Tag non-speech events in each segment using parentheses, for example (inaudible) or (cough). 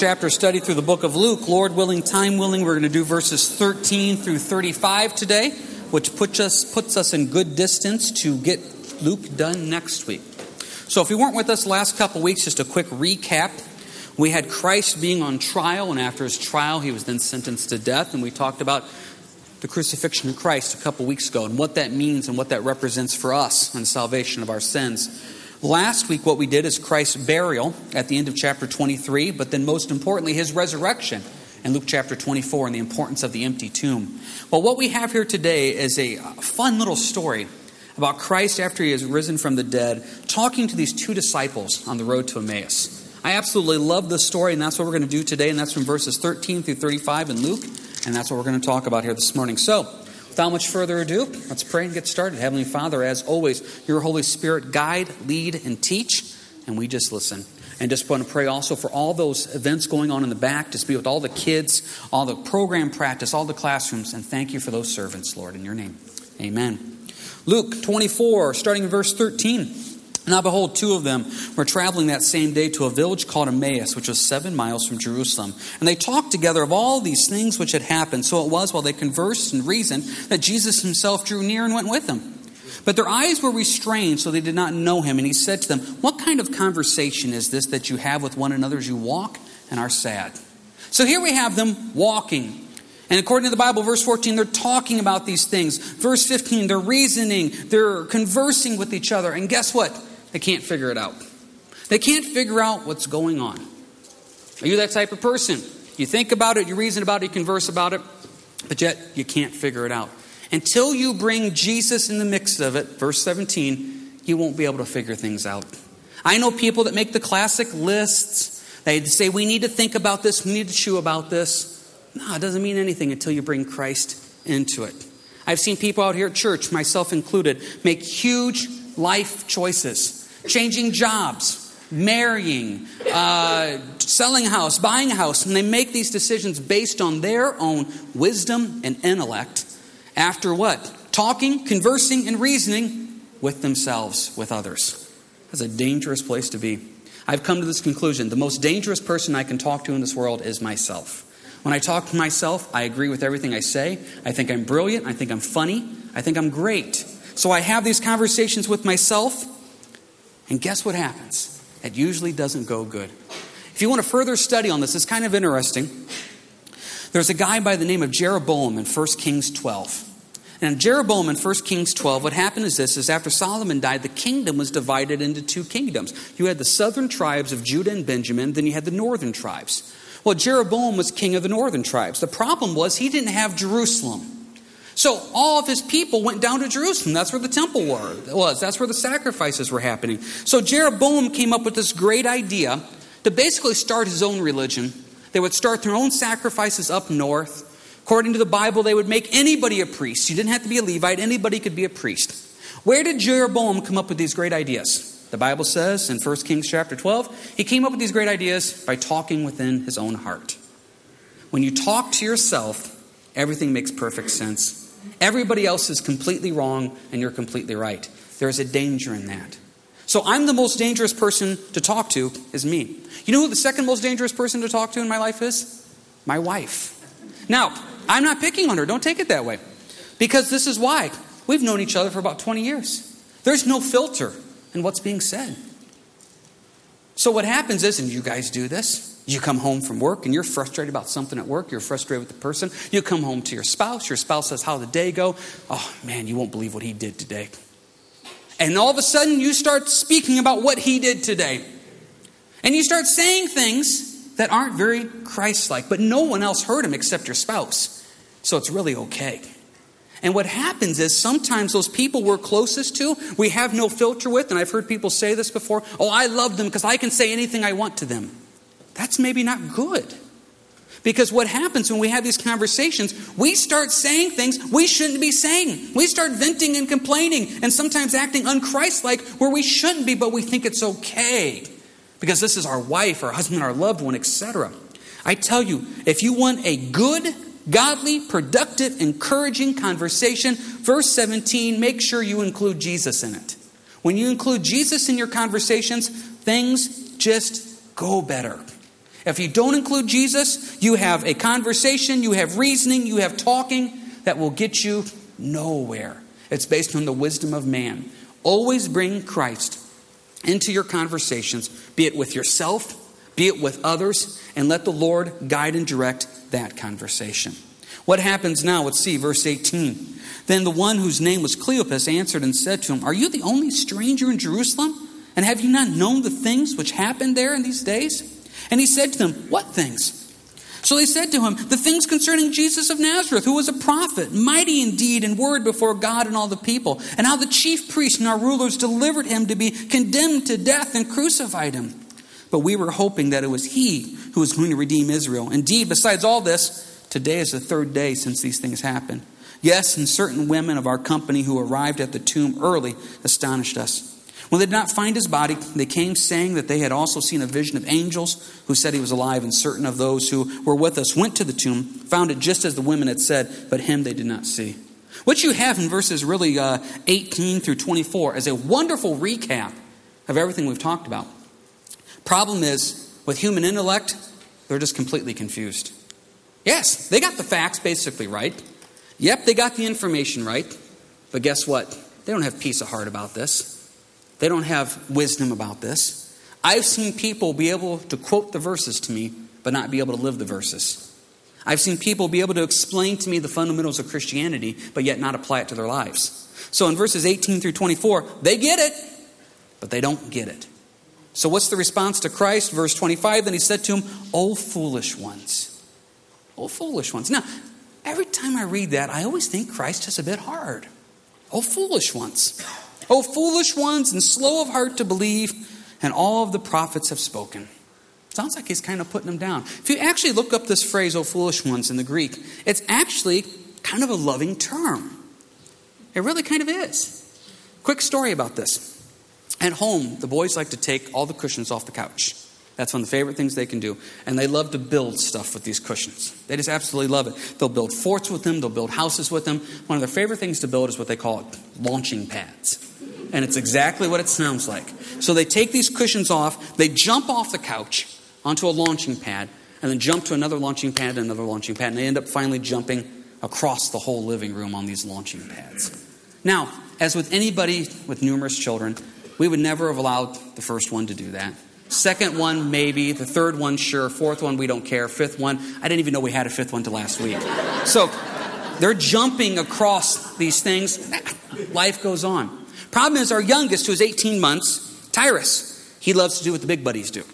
chapter study through the book of Luke. Lord willing, time willing, we're going to do verses 13 through 35 today, which puts us, puts us in good distance to get Luke done next week. So, if you weren't with us last couple weeks, just a quick recap. We had Christ being on trial, and after his trial, he was then sentenced to death, and we talked about the crucifixion of Christ a couple weeks ago and what that means and what that represents for us and salvation of our sins. Last week, what we did is Christ's burial at the end of chapter 23, but then most importantly, his resurrection in Luke chapter 24 and the importance of the empty tomb. Well, what we have here today is a fun little story about Christ after he has risen from the dead, talking to these two disciples on the road to Emmaus. I absolutely love this story, and that's what we're going to do today, and that's from verses 13 through 35 in Luke, and that's what we're going to talk about here this morning. So, Without much further ado, let's pray and get started. Heavenly Father, as always, your Holy Spirit guide, lead, and teach, and we just listen. And just want to pray also for all those events going on in the back, just be with all the kids, all the program practice, all the classrooms, and thank you for those servants, Lord, in your name. Amen. Luke 24, starting in verse 13. Now, behold, two of them were traveling that same day to a village called Emmaus, which was seven miles from Jerusalem. And they talked together of all these things which had happened. So it was while they conversed and reasoned that Jesus himself drew near and went with them. But their eyes were restrained, so they did not know him. And he said to them, What kind of conversation is this that you have with one another as you walk and are sad? So here we have them walking. And according to the Bible, verse 14, they're talking about these things. Verse 15, they're reasoning, they're conversing with each other. And guess what? They can't figure it out. They can't figure out what's going on. Are you that type of person? You think about it, you reason about it, you converse about it, but yet you can't figure it out. Until you bring Jesus in the mix of it, verse 17, you won't be able to figure things out. I know people that make the classic lists. They say, we need to think about this, we need to chew about this. No, it doesn't mean anything until you bring Christ into it. I've seen people out here at church, myself included, make huge life choices changing jobs, marrying, uh, selling a house, buying a house, and they make these decisions based on their own wisdom and intellect after what? Talking, conversing, and reasoning with themselves, with others. That's a dangerous place to be. I've come to this conclusion the most dangerous person I can talk to in this world is myself. When I talk to myself, I agree with everything I say. I think I'm brilliant. I think I'm funny. I think I'm great. So I have these conversations with myself and guess what happens? It usually doesn't go good. If you want to further study on this, it's kind of interesting. There's a guy by the name of Jeroboam in 1 Kings 12. And Jeroboam in 1 Kings 12, what happened is this is after Solomon died, the kingdom was divided into two kingdoms. You had the southern tribes of Judah and Benjamin, then you had the northern tribes. Well, Jeroboam was king of the northern tribes. The problem was he didn't have Jerusalem. So all of his people went down to Jerusalem. That's where the temple was. That's where the sacrifices were happening. So Jeroboam came up with this great idea to basically start his own religion. They would start their own sacrifices up north. According to the Bible, they would make anybody a priest. You didn't have to be a Levite, anybody could be a priest. Where did Jeroboam come up with these great ideas? The Bible says in 1 Kings chapter 12, he came up with these great ideas by talking within his own heart. When you talk to yourself, everything makes perfect sense. Everybody else is completely wrong and you're completely right. There's a danger in that. So I'm the most dangerous person to talk to is me. You know who the second most dangerous person to talk to in my life is? My wife. Now, I'm not picking on her. Don't take it that way. Because this is why. We've known each other for about 20 years. There's no filter in what's being said. So what happens is, and you guys do this, you come home from work and you're frustrated about something at work. You're frustrated with the person. You come home to your spouse. Your spouse says, How the day go? Oh, man, you won't believe what he did today. And all of a sudden, you start speaking about what he did today. And you start saying things that aren't very Christ like, but no one else heard him except your spouse. So it's really okay. And what happens is sometimes those people we're closest to, we have no filter with, and I've heard people say this before oh, I love them because I can say anything I want to them that's maybe not good. Because what happens when we have these conversations, we start saying things we shouldn't be saying. We start venting and complaining and sometimes acting unchristlike where we shouldn't be, but we think it's okay. Because this is our wife, our husband, our loved one, etc. I tell you, if you want a good, godly, productive, encouraging conversation, verse 17, make sure you include Jesus in it. When you include Jesus in your conversations, things just go better. If you don't include Jesus, you have a conversation, you have reasoning, you have talking that will get you nowhere. It's based on the wisdom of man. Always bring Christ into your conversations, be it with yourself, be it with others, and let the Lord guide and direct that conversation. What happens now? Let's see, verse 18. Then the one whose name was Cleopas answered and said to him, Are you the only stranger in Jerusalem? And have you not known the things which happened there in these days? And he said to them, What things? So they said to him, The things concerning Jesus of Nazareth, who was a prophet, mighty indeed in word before God and all the people, and how the chief priests and our rulers delivered him to be condemned to death and crucified him. But we were hoping that it was he who was going to redeem Israel. Indeed, besides all this, today is the third day since these things happened. Yes, and certain women of our company who arrived at the tomb early astonished us. When they did not find his body, they came saying that they had also seen a vision of angels who said he was alive, and certain of those who were with us went to the tomb, found it just as the women had said, but him they did not see. What you have in verses really uh, 18 through 24 is a wonderful recap of everything we've talked about. Problem is, with human intellect, they're just completely confused. Yes, they got the facts basically right. Yep, they got the information right. But guess what? They don't have peace of heart about this. They don't have wisdom about this. I've seen people be able to quote the verses to me, but not be able to live the verses. I've seen people be able to explain to me the fundamentals of Christianity, but yet not apply it to their lives. So in verses 18 through 24, they get it, but they don't get it. So what's the response to Christ? Verse 25, then he said to him, O foolish ones. O foolish ones. Now, every time I read that, I always think Christ is a bit hard. O foolish ones. O foolish ones and slow of heart to believe, and all of the prophets have spoken. Sounds like he's kind of putting them down. If you actually look up this phrase, O foolish ones, in the Greek, it's actually kind of a loving term. It really kind of is. Quick story about this. At home, the boys like to take all the cushions off the couch. That's one of the favorite things they can do. And they love to build stuff with these cushions. They just absolutely love it. They'll build forts with them, they'll build houses with them. One of their favorite things to build is what they call launching pads. And it's exactly what it sounds like. So they take these cushions off, they jump off the couch onto a launching pad, and then jump to another launching pad and another launching pad. And they end up finally jumping across the whole living room on these launching pads. Now, as with anybody with numerous children, we would never have allowed the first one to do that. Second one, maybe. The third one, sure. Fourth one, we don't care. Fifth one, I didn't even know we had a fifth one to last week. So they're jumping across these things. Life goes on. Problem is, our youngest, who's 18 months, Tyrus, he loves to do what the big buddies do.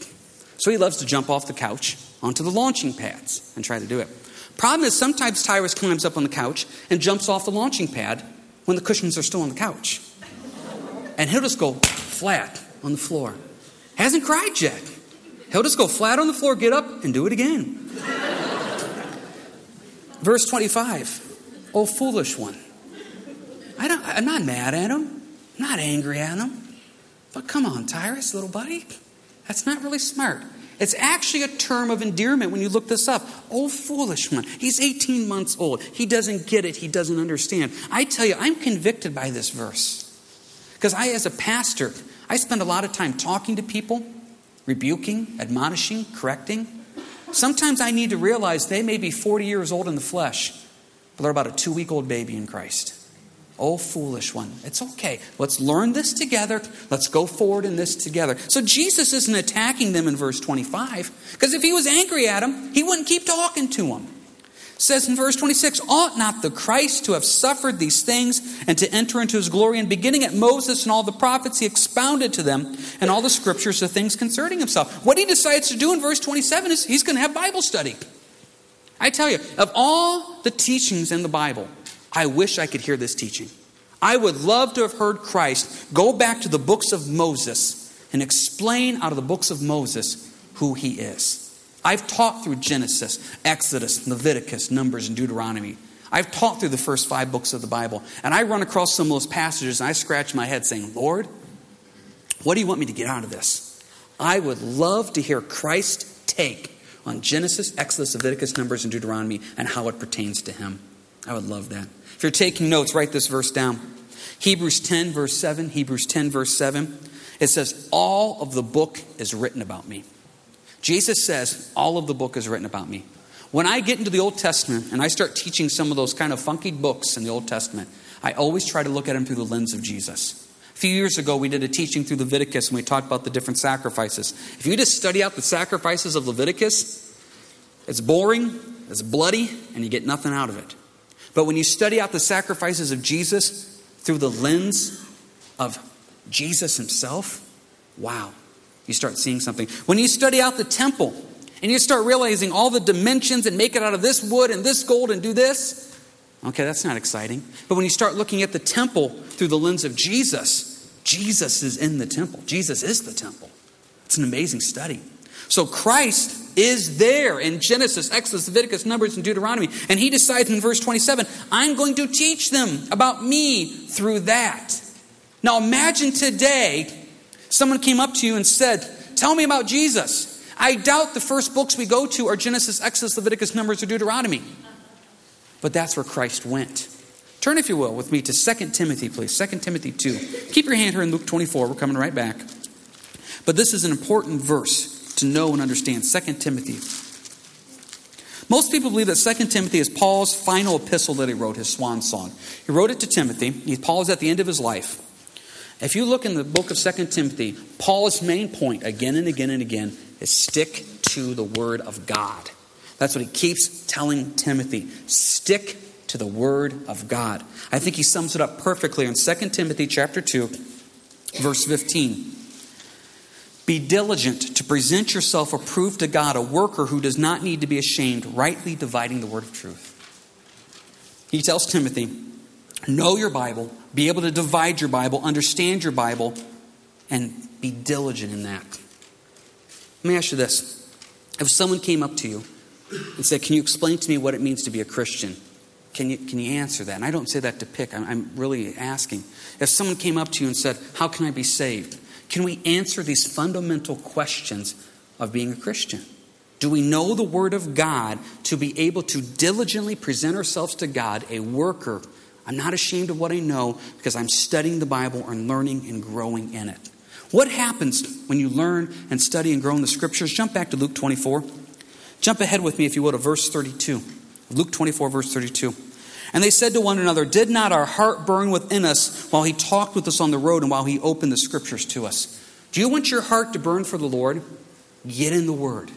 So he loves to jump off the couch onto the launching pads and try to do it. Problem is, sometimes Tyrus climbs up on the couch and jumps off the launching pad when the cushions are still on the couch. And he'll just go flat on the floor. Hasn't cried yet. He'll just go flat on the floor, get up, and do it again. Verse 25. Oh, foolish one. I I'm not mad at him. I'm not angry at him. But come on, Tyrus, little buddy. That's not really smart. It's actually a term of endearment when you look this up. Oh, foolish one. He's 18 months old. He doesn't get it. He doesn't understand. I tell you, I'm convicted by this verse. Because I, as a pastor, I spend a lot of time talking to people, rebuking, admonishing, correcting. Sometimes I need to realize they may be 40 years old in the flesh, but they're about a two week old baby in Christ. Oh, foolish one. It's okay. Let's learn this together. Let's go forward in this together. So Jesus isn't attacking them in verse 25, because if he was angry at them, he wouldn't keep talking to them says in verse 26 Ought not the Christ to have suffered these things and to enter into his glory? And beginning at Moses and all the prophets, he expounded to them and all the scriptures the things concerning himself. What he decides to do in verse 27 is he's going to have Bible study. I tell you, of all the teachings in the Bible, I wish I could hear this teaching. I would love to have heard Christ go back to the books of Moses and explain out of the books of Moses who he is. I've taught through Genesis, Exodus, Leviticus, Numbers, and Deuteronomy. I've taught through the first five books of the Bible. And I run across some of those passages and I scratch my head saying, Lord, what do you want me to get out of this? I would love to hear Christ take on Genesis, Exodus, Leviticus, Numbers, and Deuteronomy and how it pertains to him. I would love that. If you're taking notes, write this verse down. Hebrews 10, verse 7. Hebrews 10, verse 7. It says, All of the book is written about me. Jesus says, All of the book is written about me. When I get into the Old Testament and I start teaching some of those kind of funky books in the Old Testament, I always try to look at them through the lens of Jesus. A few years ago, we did a teaching through Leviticus and we talked about the different sacrifices. If you just study out the sacrifices of Leviticus, it's boring, it's bloody, and you get nothing out of it. But when you study out the sacrifices of Jesus through the lens of Jesus himself, wow, you start seeing something. When you study out the temple and you start realizing all the dimensions and make it out of this wood and this gold and do this, okay, that's not exciting. But when you start looking at the temple through the lens of Jesus, Jesus is in the temple. Jesus is the temple. It's an amazing study. So Christ is there in Genesis, Exodus, Leviticus, Numbers, and Deuteronomy. And he decides in verse 27 I'm going to teach them about me through that. Now imagine today someone came up to you and said, Tell me about Jesus. I doubt the first books we go to are Genesis, Exodus, Leviticus, Numbers, or Deuteronomy. But that's where Christ went. Turn, if you will, with me to 2 Timothy, please. 2 Timothy 2. Keep your hand here in Luke 24. We're coming right back. But this is an important verse to know and understand. 2 Timothy. Most people believe that 2 Timothy is Paul's final epistle that he wrote, his swan song. He wrote it to Timothy. Paul is at the end of his life. If you look in the book of 2 Timothy, Paul's main point again and again and again is stick to the word of God. That's what he keeps telling Timothy. Stick to the word of God. I think he sums it up perfectly in 2 Timothy chapter 2, verse 15. Be diligent to present yourself approved to God, a worker who does not need to be ashamed, rightly dividing the word of truth. He tells Timothy, know your Bible, be able to divide your Bible, understand your Bible, and be diligent in that. Let me ask you this. If someone came up to you and said, Can you explain to me what it means to be a Christian? Can you, can you answer that? And I don't say that to pick, I'm, I'm really asking. If someone came up to you and said, How can I be saved? Can we answer these fundamental questions of being a Christian? Do we know the Word of God to be able to diligently present ourselves to God, a worker I'm not ashamed of what I know because I'm studying the Bible and learning and growing in it. What happens when you learn and study and grow in the scriptures? Jump back to Luke 24. Jump ahead with me, if you will, to verse 32. Luke 24, verse 32. And they said to one another, Did not our heart burn within us while he talked with us on the road and while he opened the scriptures to us? Do you want your heart to burn for the Lord? Get in the Word.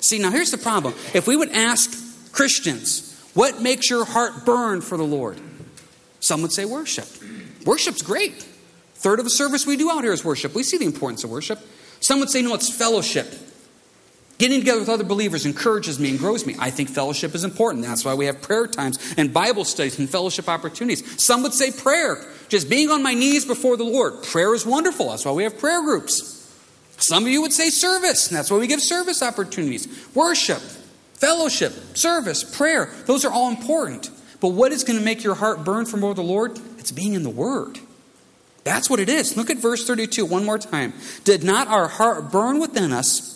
See, now here's the problem. If we would ask Christians, what makes your heart burn for the Lord? Some would say worship. Worship's great. Third of the service we do out here is worship. We see the importance of worship. Some would say, no, it's fellowship. Getting together with other believers encourages me and grows me. I think fellowship is important. That's why we have prayer times and Bible studies and fellowship opportunities. Some would say prayer, just being on my knees before the Lord. Prayer is wonderful. That's why we have prayer groups. Some of you would say service, that's why we give service opportunities. Worship, fellowship, service, prayer, those are all important. But what is going to make your heart burn for more of the Lord? It's being in the Word. That's what it is. Look at verse 32 one more time. Did not our heart burn within us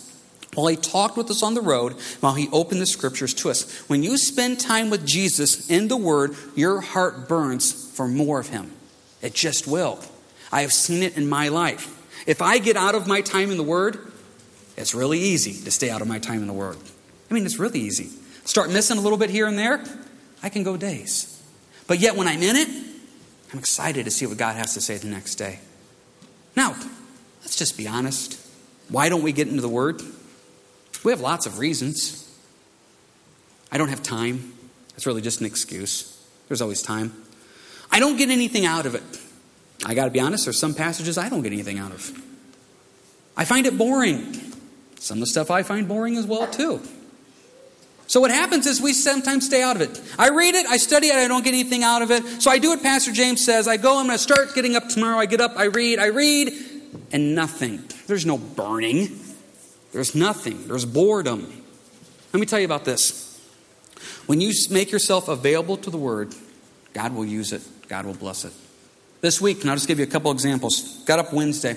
while he talked with us on the road, while he opened the scriptures to us? When you spend time with Jesus in the Word, your heart burns for more of him. It just will. I have seen it in my life. If I get out of my time in the Word, it's really easy to stay out of my time in the Word. I mean, it's really easy. Start missing a little bit here and there, I can go days. But yet, when I'm in it, I'm excited to see what God has to say the next day. Now, let's just be honest. Why don't we get into the Word? We have lots of reasons. I don't have time. That's really just an excuse. There's always time. I don't get anything out of it. I got to be honest, there's some passages I don't get anything out of. I find it boring. Some of the stuff I find boring as well, too. So what happens is we sometimes stay out of it. I read it, I study it, I don't get anything out of it. So I do what Pastor James says. I go, I'm going to start getting up tomorrow. I get up, I read, I read, and nothing. There's no burning. There's nothing. There's boredom. Let me tell you about this. When you make yourself available to the Word, God will use it. God will bless it. This week, and I'll just give you a couple examples. Got up Wednesday,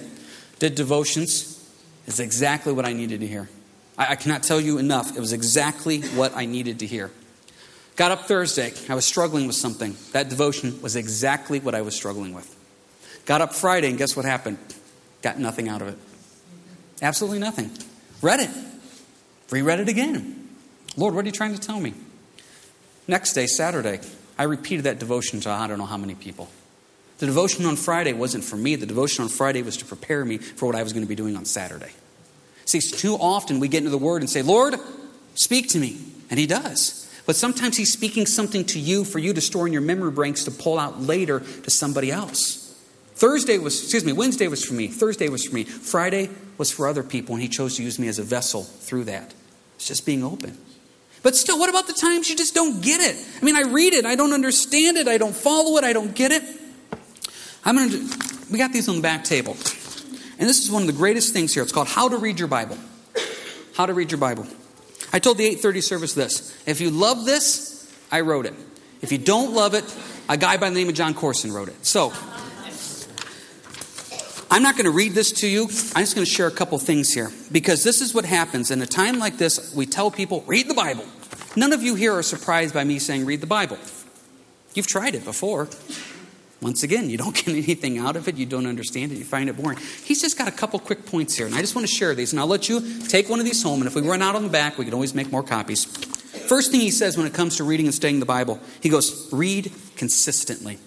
did devotions. It's exactly what I needed to hear. I, I cannot tell you enough. It was exactly what I needed to hear. Got up Thursday. I was struggling with something. That devotion was exactly what I was struggling with. Got up Friday, and guess what happened? Got nothing out of it. Absolutely nothing. Read it. Reread it again. Lord, what are you trying to tell me? Next day, Saturday, I repeated that devotion to I don't know how many people. The devotion on Friday wasn't for me. The devotion on Friday was to prepare me for what I was going to be doing on Saturday. See, too often we get into the Word and say, Lord, speak to me. And He does. But sometimes He's speaking something to you for you to store in your memory banks to pull out later to somebody else. Thursday was, excuse me, Wednesday was for me. Thursday was for me. Friday was for other people, and He chose to use me as a vessel through that. It's just being open. But still, what about the times you just don't get it? I mean, I read it, I don't understand it, I don't follow it, I don't get it. I'm going to, we got these on the back table. And this is one of the greatest things here. It's called How to Read Your Bible. How to Read Your Bible. I told the 830 service this. If you love this, I wrote it. If you don't love it, a guy by the name of Jon Courson wrote it. So, I'm not going to read this to you. I'm just going to share a couple things here. Because this is what happens. In a time like this, we tell people, read the Bible. None of you here are surprised by me saying, read the Bible. You've tried it before. Once again, you don't (laughs) get anything out of it, you don't understand it, you find it boring. He's just got a couple quick points here, and I just want to share these, and I'll let you take one of these home, and if we run out on the back, we can always make more copies. First thing he says when it comes to reading and studying the Bible, he goes, read consistently.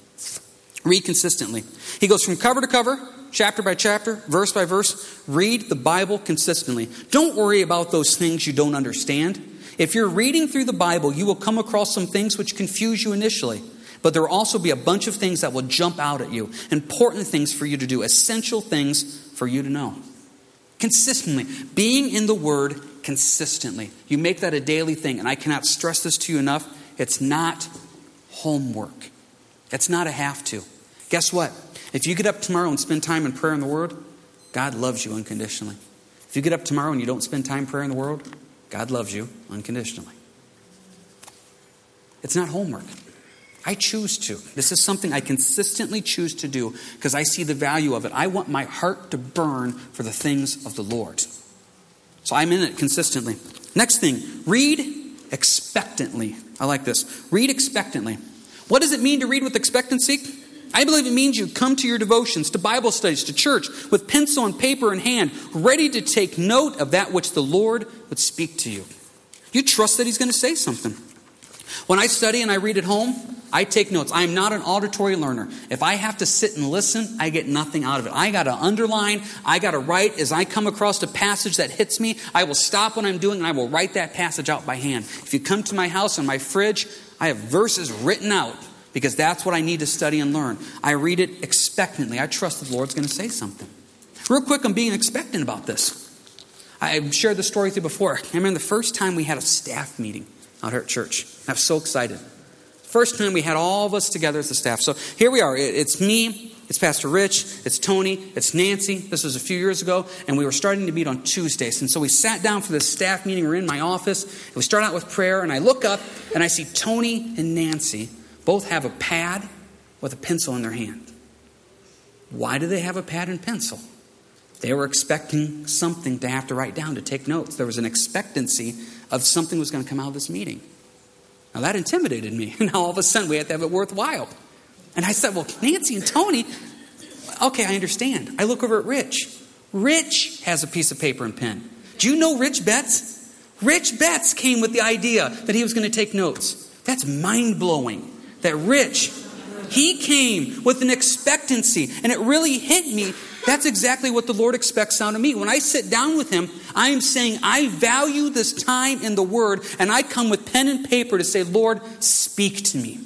Read consistently. He goes from cover to cover, chapter by chapter, verse by verse. Read the Bible consistently. Don't worry about those things you don't understand. If you're reading through the Bible, you will come across some things which confuse you initially. But there will also be a bunch of things that will jump out at you. Important things for you to do, essential things for you to know. Consistently. Being in the Word consistently. You make that a daily thing, and I cannot stress this to you enough. It's not homework, it's not a have to. Guess what? If you get up tomorrow and spend time in prayer in the Word, God loves you unconditionally. If you get up tomorrow and you don't spend time prayer in the Word, God loves you unconditionally. It's not homework. I choose to. This is something I consistently choose to do because I see the value of it. I want my heart to burn for the things of the Lord. So I'm in it consistently. Next thing, read expectantly. I like this. Read expectantly. What does it mean to read with expectancy? I believe it means you come to your devotions, to Bible studies, to church with pencil and paper in hand, ready to take note of that which the Lord would speak to you. You trust that He's going to say something. When I study and I read at home, I take notes. I am not an auditory learner. If I have to sit and listen, I get nothing out of it. I got to underline, I got to write. As I come across a passage that hits me, I will stop what I'm doing and I will write that passage out by hand. If you come to my house and my fridge, I have verses written out because that's what I need to study and learn. I read it expectantly. I trust the Lord's going to say something. Real quick, I'm being expectant about this. I've shared the story with you before. I remember the first time we had a staff meeting out here at church. I was so excited. First time we had all of us together as the staff. So here we are. It's me, it's Pastor Rich, it's Tony, it's Nancy. This was a few years ago, and we were starting to meet on Tuesdays. And so we sat down for this staff meeting. We're in my office, and we start out with prayer, and I look up and I see Tony and Nancy both have a pad with a pencil in their hand. Why do they have a pad and pencil? They were expecting something to have to write down to take notes. There was an expectancy of something was going to come out of this meeting. Now that intimidated me. (laughs) Now all of a sudden we had to have it worthwhile. And I said, Well, Nancy and Tony, okay, I understand. I look over at Rich. Rich has a piece of paper and pen. Do you know Rich Betts? Rich Betts came with the idea that he was going to take notes. That's mind blowing. That Rich, he came with an expectancy, and it really hit me that's exactly what the Lord expects out of me. When I sit down with Him, I am saying, I value this time in the Word, and I come with pen and paper to say, Lord, speak to me.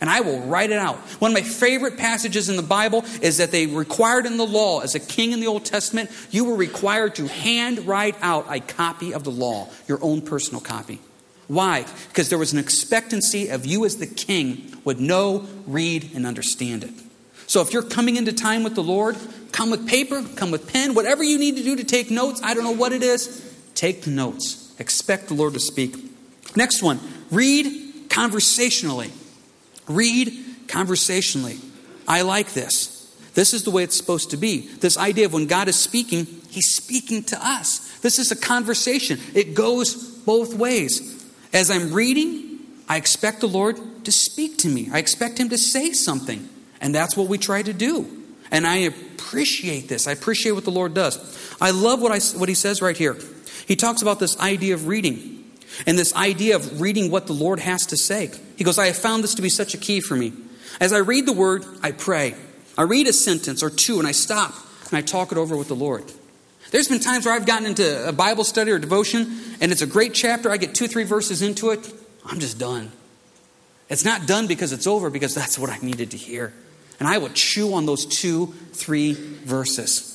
And I will write it out. One of my favorite passages in the Bible is that they required in the law, as a king in the Old Testament, you were required to hand write out a copy of the law, your own personal copy. Why? Because there was an expectancy of you as the king would know, read, and understand it. So if you're coming into time with the Lord, come with paper, come with pen, whatever you need to do to take notes. I don't know what it is. Take the notes. Expect the Lord to speak. Next one read conversationally. Read conversationally. I like this. This is the way it's supposed to be. This idea of when God is speaking, He's speaking to us. This is a conversation, it goes both ways. As I'm reading, I expect the Lord to speak to me, I expect Him to say something. And that's what we try to do. And I appreciate this. I appreciate what the Lord does. I love what, I, what he says right here. He talks about this idea of reading and this idea of reading what the Lord has to say. He goes, I have found this to be such a key for me. As I read the word, I pray. I read a sentence or two and I stop and I talk it over with the Lord. There's been times where I've gotten into a Bible study or devotion and it's a great chapter. I get two, three verses into it. I'm just done. It's not done because it's over, because that's what I needed to hear. And I will chew on those two, three verses.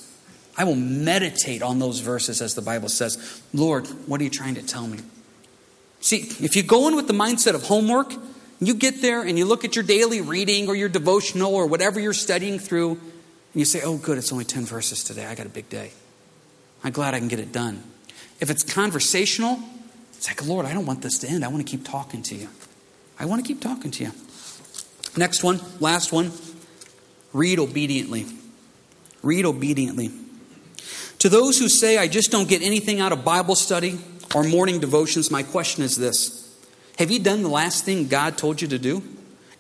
I will meditate on those verses as the Bible says. Lord, what are you trying to tell me? See, if you go in with the mindset of homework, you get there and you look at your daily reading or your devotional or whatever you're studying through, and you say, oh, good, it's only 10 verses today. I got a big day. I'm glad I can get it done. If it's conversational, it's like, Lord, I don't want this to end. I want to keep talking to you. I want to keep talking to you. Next one, last one. Read obediently. Read obediently. To those who say, I just don't get anything out of Bible study or morning devotions, my question is this Have you done the last thing God told you to do?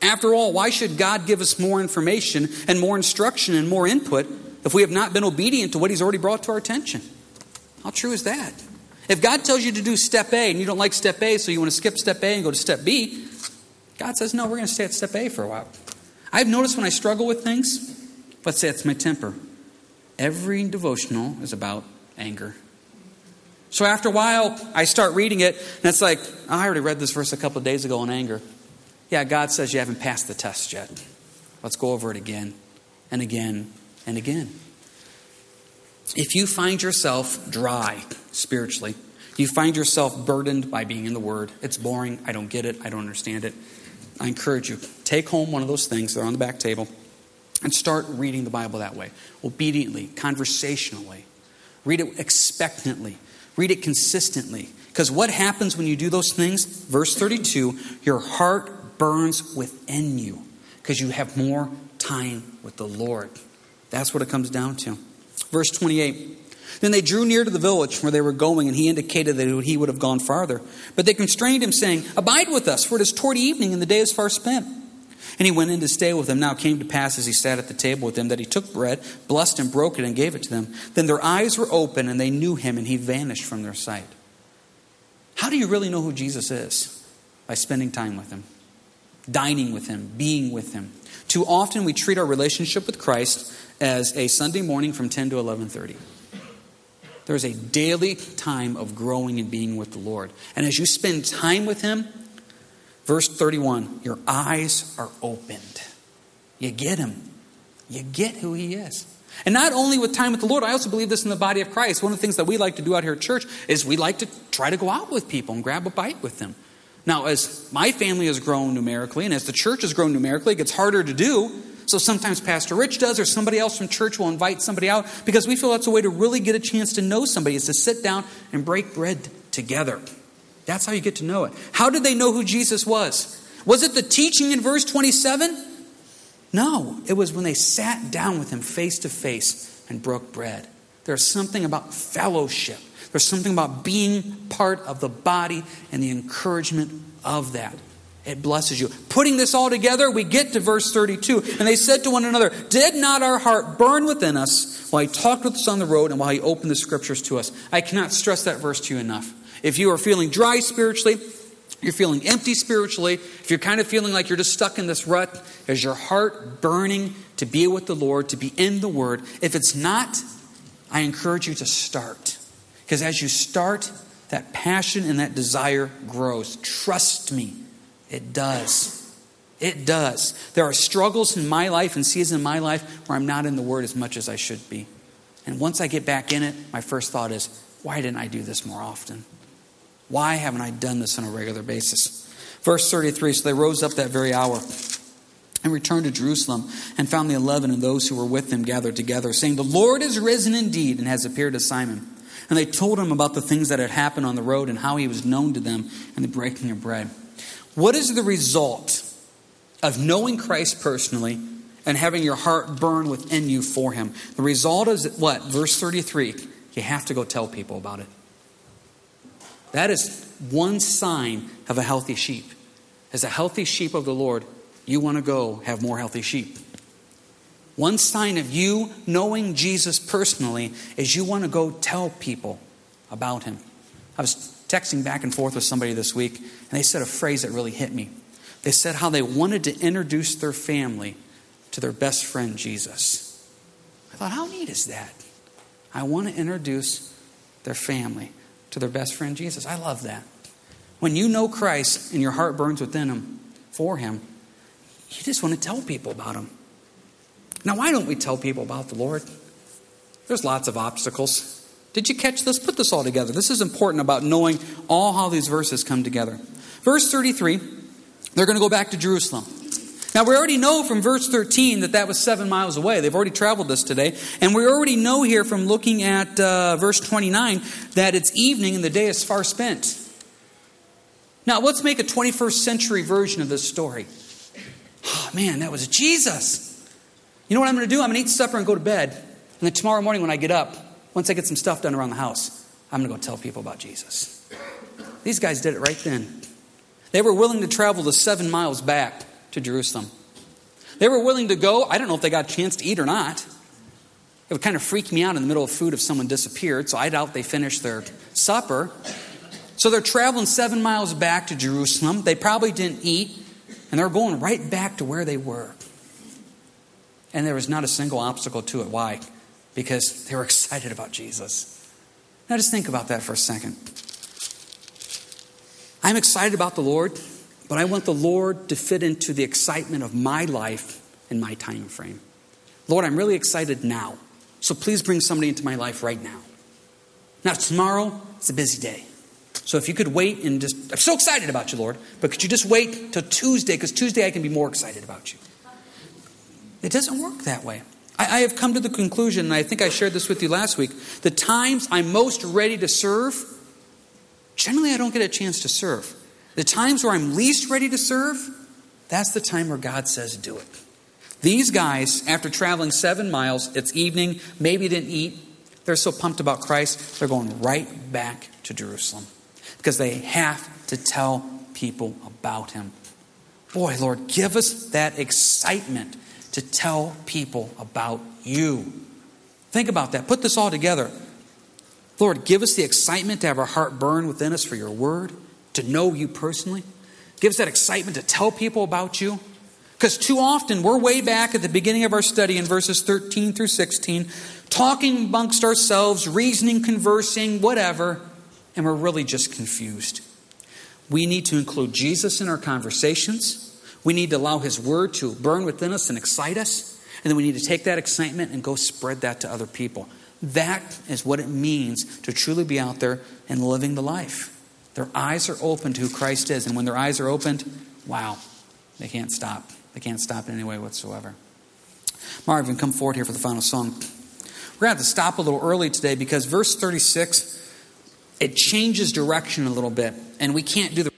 After all, why should God give us more information and more instruction and more input if we have not been obedient to what He's already brought to our attention? How true is that? If God tells you to do step A and you don't like step A, so you want to skip step A and go to step B, God says, no, we're going to stay at step A for a while. I've noticed when I struggle with things, let's say it's my temper, every devotional is about anger. So after a while, I start reading it, and it's like, oh, I already read this verse a couple of days ago on anger. Yeah, God says you haven't passed the test yet. Let's go over it again and again and again. If you find yourself dry spiritually, you find yourself burdened by being in the Word, it's boring, I don't get it, I don't understand it. I encourage you, take home one of those things, they're on the back table, and start reading the Bible that way. Obediently, conversationally. Read it expectantly. Read it consistently. Because what happens when you do those things? Verse 32 your heart burns within you because you have more time with the Lord. That's what it comes down to. Verse 28 Then they drew near to the village where they were going, and he indicated that he would have gone farther. But they constrained him, saying, Abide with us, for it is toward evening, and the day is far spent. And he went in to stay with them. Now it came to pass as he sat at the table with them that he took bread, blessed and broke it, and gave it to them. Then their eyes were open, and they knew him, and he vanished from their sight. How do you really know who Jesus is? By spending time with him, dining with him, being with him. Too often we treat our relationship with Christ as a Sunday morning from 10 to 11:30. There's a daily time of growing and being with the Lord. And as you spend time with him, verse 31, your eyes are opened. You get him. You get who he is. And not only with time with the Lord, I also believe this in the body of Christ. One of the things that we like to do out here at church is we like to try to go out with people and grab a bite with them. Now, as my family has grown numerically and as the church has grown numerically, it gets harder to do. So sometimes Pastor Rich does, or somebody else from church will invite somebody out because we feel that's a way to really get a chance to know somebody is to sit down and break bread together. That's how you get to know it. How did they know who Jesus was? Was it the teaching in verse 27? No, it was when they sat down with him face to face and broke bread. There's something about fellowship. There's something about being part of the body and the encouragement of that. It blesses you. Putting this all together, we get to verse 32. And they said to one another, Did not our heart burn within us while he talked with us on the road and while he opened the scriptures to us? I cannot stress that verse to you enough. If you are feeling dry spiritually, you're feeling empty spiritually, if you're kind of feeling like you're just stuck in this rut, is your heart burning to be with the Lord, to be in the Word? If it's not, I encourage you to start. Because as you start, that passion and that desire grows. Trust me. It does. It does. There are struggles in my life and seasons in my life where I'm not in the Word as much as I should be. And once I get back in it, my first thought is, why didn't I do this more often? Why haven't I done this on a regular basis? Verse 33 So they rose up that very hour and returned to Jerusalem and found the eleven and those who were with them gathered together, saying, The Lord is risen indeed and has appeared to Simon. And they told him about the things that had happened on the road and how he was known to them in the breaking of bread. What is the result of knowing Christ personally and having your heart burn within you for him? The result is what? Verse 33 you have to go tell people about it. That is one sign of a healthy sheep. As a healthy sheep of the Lord, you want to go have more healthy sheep. One sign of you knowing Jesus personally is you want to go tell people about him. I was texting back and forth with somebody this week, and they said a phrase that really hit me. They said how they wanted to introduce their family to their best friend, Jesus. I thought, how neat is that? I want to introduce their family to their best friend, Jesus. I love that. When you know Christ and your heart burns within Him for Him, you just want to tell people about Him. Now, why don't we tell people about the Lord? There's lots of obstacles. Did you catch this? Put this all together. This is important about knowing all how these verses come together. Verse 33, they're going to go back to Jerusalem. Now, we already know from verse 13 that that was seven miles away. They've already traveled this today. And we already know here from looking at uh, verse 29 that it's evening and the day is far spent. Now, let's make a 21st century version of this story. Oh, man, that was Jesus. You know what I'm going to do? I'm going to eat supper and go to bed. And then tomorrow morning when I get up, once I get some stuff done around the house, I'm going to go tell people about Jesus. These guys did it right then. They were willing to travel the seven miles back to Jerusalem. They were willing to go. I don't know if they got a chance to eat or not. It would kind of freak me out in the middle of food if someone disappeared, so I doubt they finished their supper. So they're traveling seven miles back to Jerusalem. They probably didn't eat, and they're going right back to where they were. And there was not a single obstacle to it. Why? Because they were excited about Jesus. Now just think about that for a second. I'm excited about the Lord, but I want the Lord to fit into the excitement of my life and my time frame. Lord, I'm really excited now. So please bring somebody into my life right now. Now, tomorrow, it's a busy day. So if you could wait and just, I'm so excited about you, Lord, but could you just wait till Tuesday? Because Tuesday I can be more excited about you. It doesn't work that way. I, I have come to the conclusion, and I think I shared this with you last week, the times I'm most ready to serve, generally I don't get a chance to serve. The times where I'm least ready to serve, that's the time where God says, do it. These guys, after traveling seven miles, it's evening, maybe didn't eat, they're so pumped about Christ, they're going right back to Jerusalem because they have to tell people about Him. Boy, Lord, give us that excitement to tell people about you. Think about that. Put this all together. Lord, give us the excitement to have our heart burn within us for your word, to know you personally. Give us that excitement to tell people about you. Because too often we're way back at the beginning of our study in verses 13 through 16, talking amongst ourselves, reasoning, conversing, whatever, and we're really just confused. We need to include Jesus in our conversations. We need to allow His Word to burn within us and excite us. And then we need to take that excitement and go spread that to other people. That is what it means to truly be out there and living the life. Their eyes are open to who Christ is. And when their eyes are opened, wow, they can't stop. They can't stop in any way whatsoever. Marvin, come forward here for the final song. We're going to have to stop a little early today because verse 36, it changes direction a little bit. And we can't do the